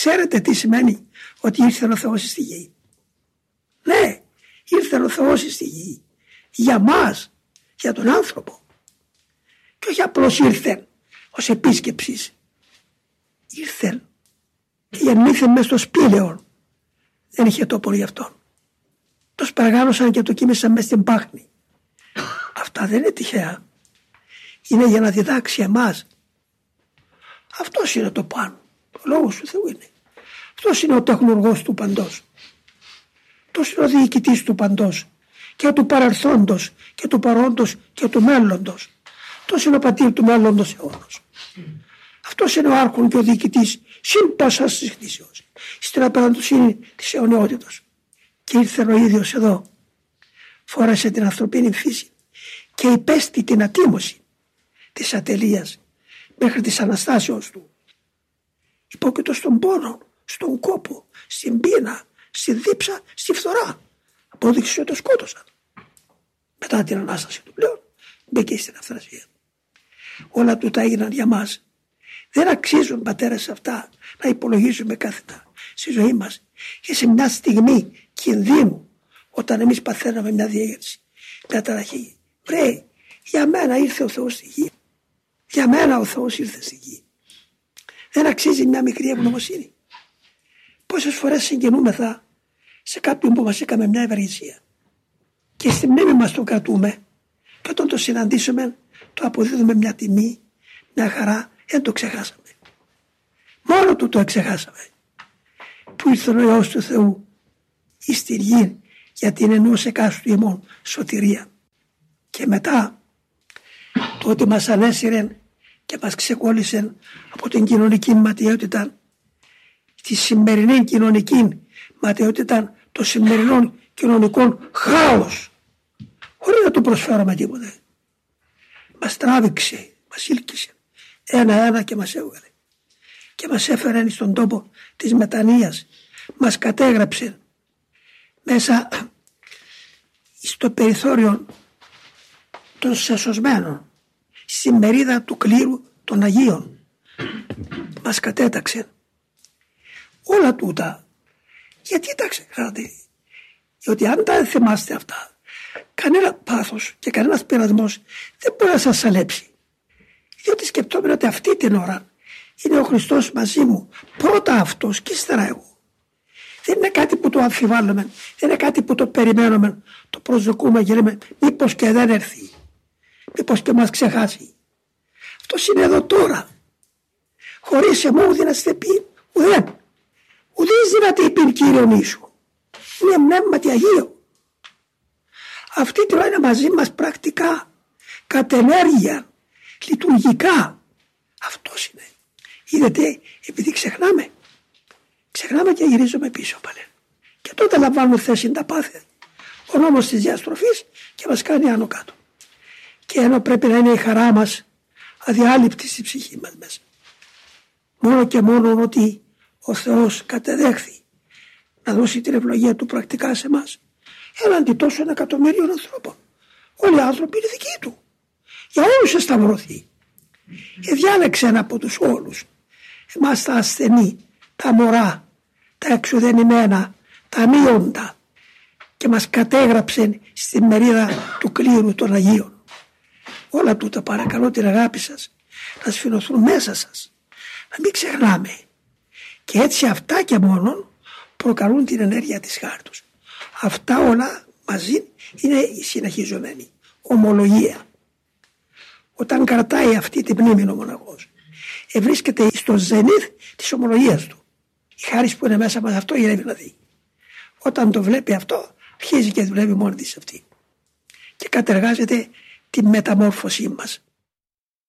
Ξέρετε τι σημαίνει ότι ήρθε ο Θεός στη γη. Ναι, ήρθε ο Θεός στη γη. Για μας, για τον άνθρωπο. Και όχι απλώς ήρθε ως επίσκεψης. Ήρθε και γεννήθηκε μέσα στο σπήλαιο. Δεν είχε τόπο γι' αυτό. Τος σπαργάνωσαν και το κοίμησαν μέσα στην πάχνη. Αυτά δεν είναι τυχαία. Είναι για να διδάξει εμάς. Αυτός είναι το πάνω. Ο λόγος του Θεού είναι. Αυτός είναι ο τεχνουργός του παντός. Αυτός είναι ο διοικητής του παντός. Και του παρελθόντος και του παρόντος και του μέλλοντος. Αυτός είναι ο πατήρ του μέλλοντος αιώνος. Αυτός είναι ο άρχον και ο διοικητής συν πάσα τη γνήσεω. Στην απαραντοσύνη της αιωνιότητας. Και ήρθε ο ίδιος εδώ. Φόρασε την ανθρωπίνη φύση και υπέστη την ατίμωση της ατελείας μέχρι της Αναστάσεως του. Υπόκειτο στον πόνο, στον κόπο, στην πείνα, στη δίψα, στη φθορά. Απόδειξε ότι το σκότωσαν. Μετά την Ανάσταση του πλέον μπήκε στην αυθρασία. Όλα του τα έγιναν για μας. Δεν αξίζουν πατέρα σε αυτά να υπολογίζουμε κάθετα στη ζωή μας και σε μια στιγμή κινδύνου όταν εμείς παθαίναμε μια διέγερση, μια ταραχή. Βρε, για μένα ήρθε ο Θεός στη γη. Για μένα ο Θεός ήρθε στη γη. Δεν αξίζει μια μικρή ευγνωμοσύνη. Πόσες φορές συγκινούμεθα σε κάποιον που μας έκαμε μια ευεργεσία και στη μνήμη μας τον κρατούμε και όταν το συναντήσουμε το αποδίδουμε μια τιμή, μια χαρά, δεν το ξεχάσαμε. Μόνο του το εξεχάσαμε. Που ήρθε ο Υιός του Θεού εις τη γη για την ενός εκάστου ημών σωτηρία. Και μετά το ότι μας ανέσυρε και μας ξεκόλλησε από την κοινωνική ματιότητα τη σημερινή κοινωνική ματιότητα των σημερινών κοινωνικών χάος. Χωρίς να του προσφέρουμε τίποτε. Μας τράβηξε, μας ήλκησε. Ένα-ένα και μας έβγαλε. Και μας έφερε στον τόπο της μετανοίας. Μας κατέγραψε μέσα στο περιθώριο των σεσωσμένων στη μερίδα του κλήρου των Αγίων. Μας κατέταξε. Όλα τούτα γιατί τα ξεχνάτε. Διότι αν τα θυμάστε αυτά κανένα πάθος και κανένας πειρασμός δεν μπορεί να σας σαλέψει. Διότι σκεπτόμενο ότι αυτή την ώρα είναι ο Χριστός μαζί μου. Πρώτα αυτός και ύστερα εγώ. Δεν είναι κάτι που το αμφιβάλλουμε, δεν είναι κάτι που το περιμένουμε, το προσδοκούμε και λέμε μήπως και δεν έρθει, μήπως και μας ξεχάσει. Αυτός είναι εδώ τώρα. Χωρίς εμώ ούτε να ste πει ουδέν. Ουδής δυνατή πει Κύριον Ιησού. Είναι μνέμματι Αγίο. Αυτή τώρα είναι μαζί μας πρακτικά, κατ' ενέργεια, λειτουργικά. Αυτός είναι. Είδατε, επειδή ξεχνάμε, ξεχνάμε και γυρίζουμε πίσω πάλι. Και τότε λαμβάνουμε θέση τα πάθη. Ο νόμος της διαστροφής και μας κάνει άνω κάτω. Και ενώ πρέπει να είναι η χαρά μας αδιάλειπτης στη ψυχή μας μέσα. Μόνο και μόνο ότι ο Θεός κατεδέχθη να δώσει την ευλογία του πρακτικά σε εμά. Έναντι τόσο ένα εκατομμύριο ανθρώπων. Όλοι οι άνθρωποι είναι δικοί του. Για όλους εσταυρωθεί. Και διάλεξε ένα από τους όλους εμάς τα ασθενή, τα μωρά, τα εξουδενημένα, τα μείοντα και μας κατέγραψε στη μερίδα του κλήρου των Αγίων. Όλα τούτα παρακαλώ την αγάπη σας να σφινωθούν μέσα σας. Να μην ξεχνάμε. Και έτσι αυτά και μόνον προκαλούν την ενέργεια της χάρτους. Αυτά όλα μαζί είναι συνεχιζομένοι. Ομολογία. Όταν κρατάει αυτή την μνήμη ο μοναχός βρίσκεται στο ζενήθ της ομολογίας του. Η χάρη που είναι μέσα μας αυτό γυρεύει να δει. Όταν το βλέπει αυτό, αρχίζει και δουλεύει μόνη της αυτή. Και κατεργάζεται τη μεταμόρφωσή μας.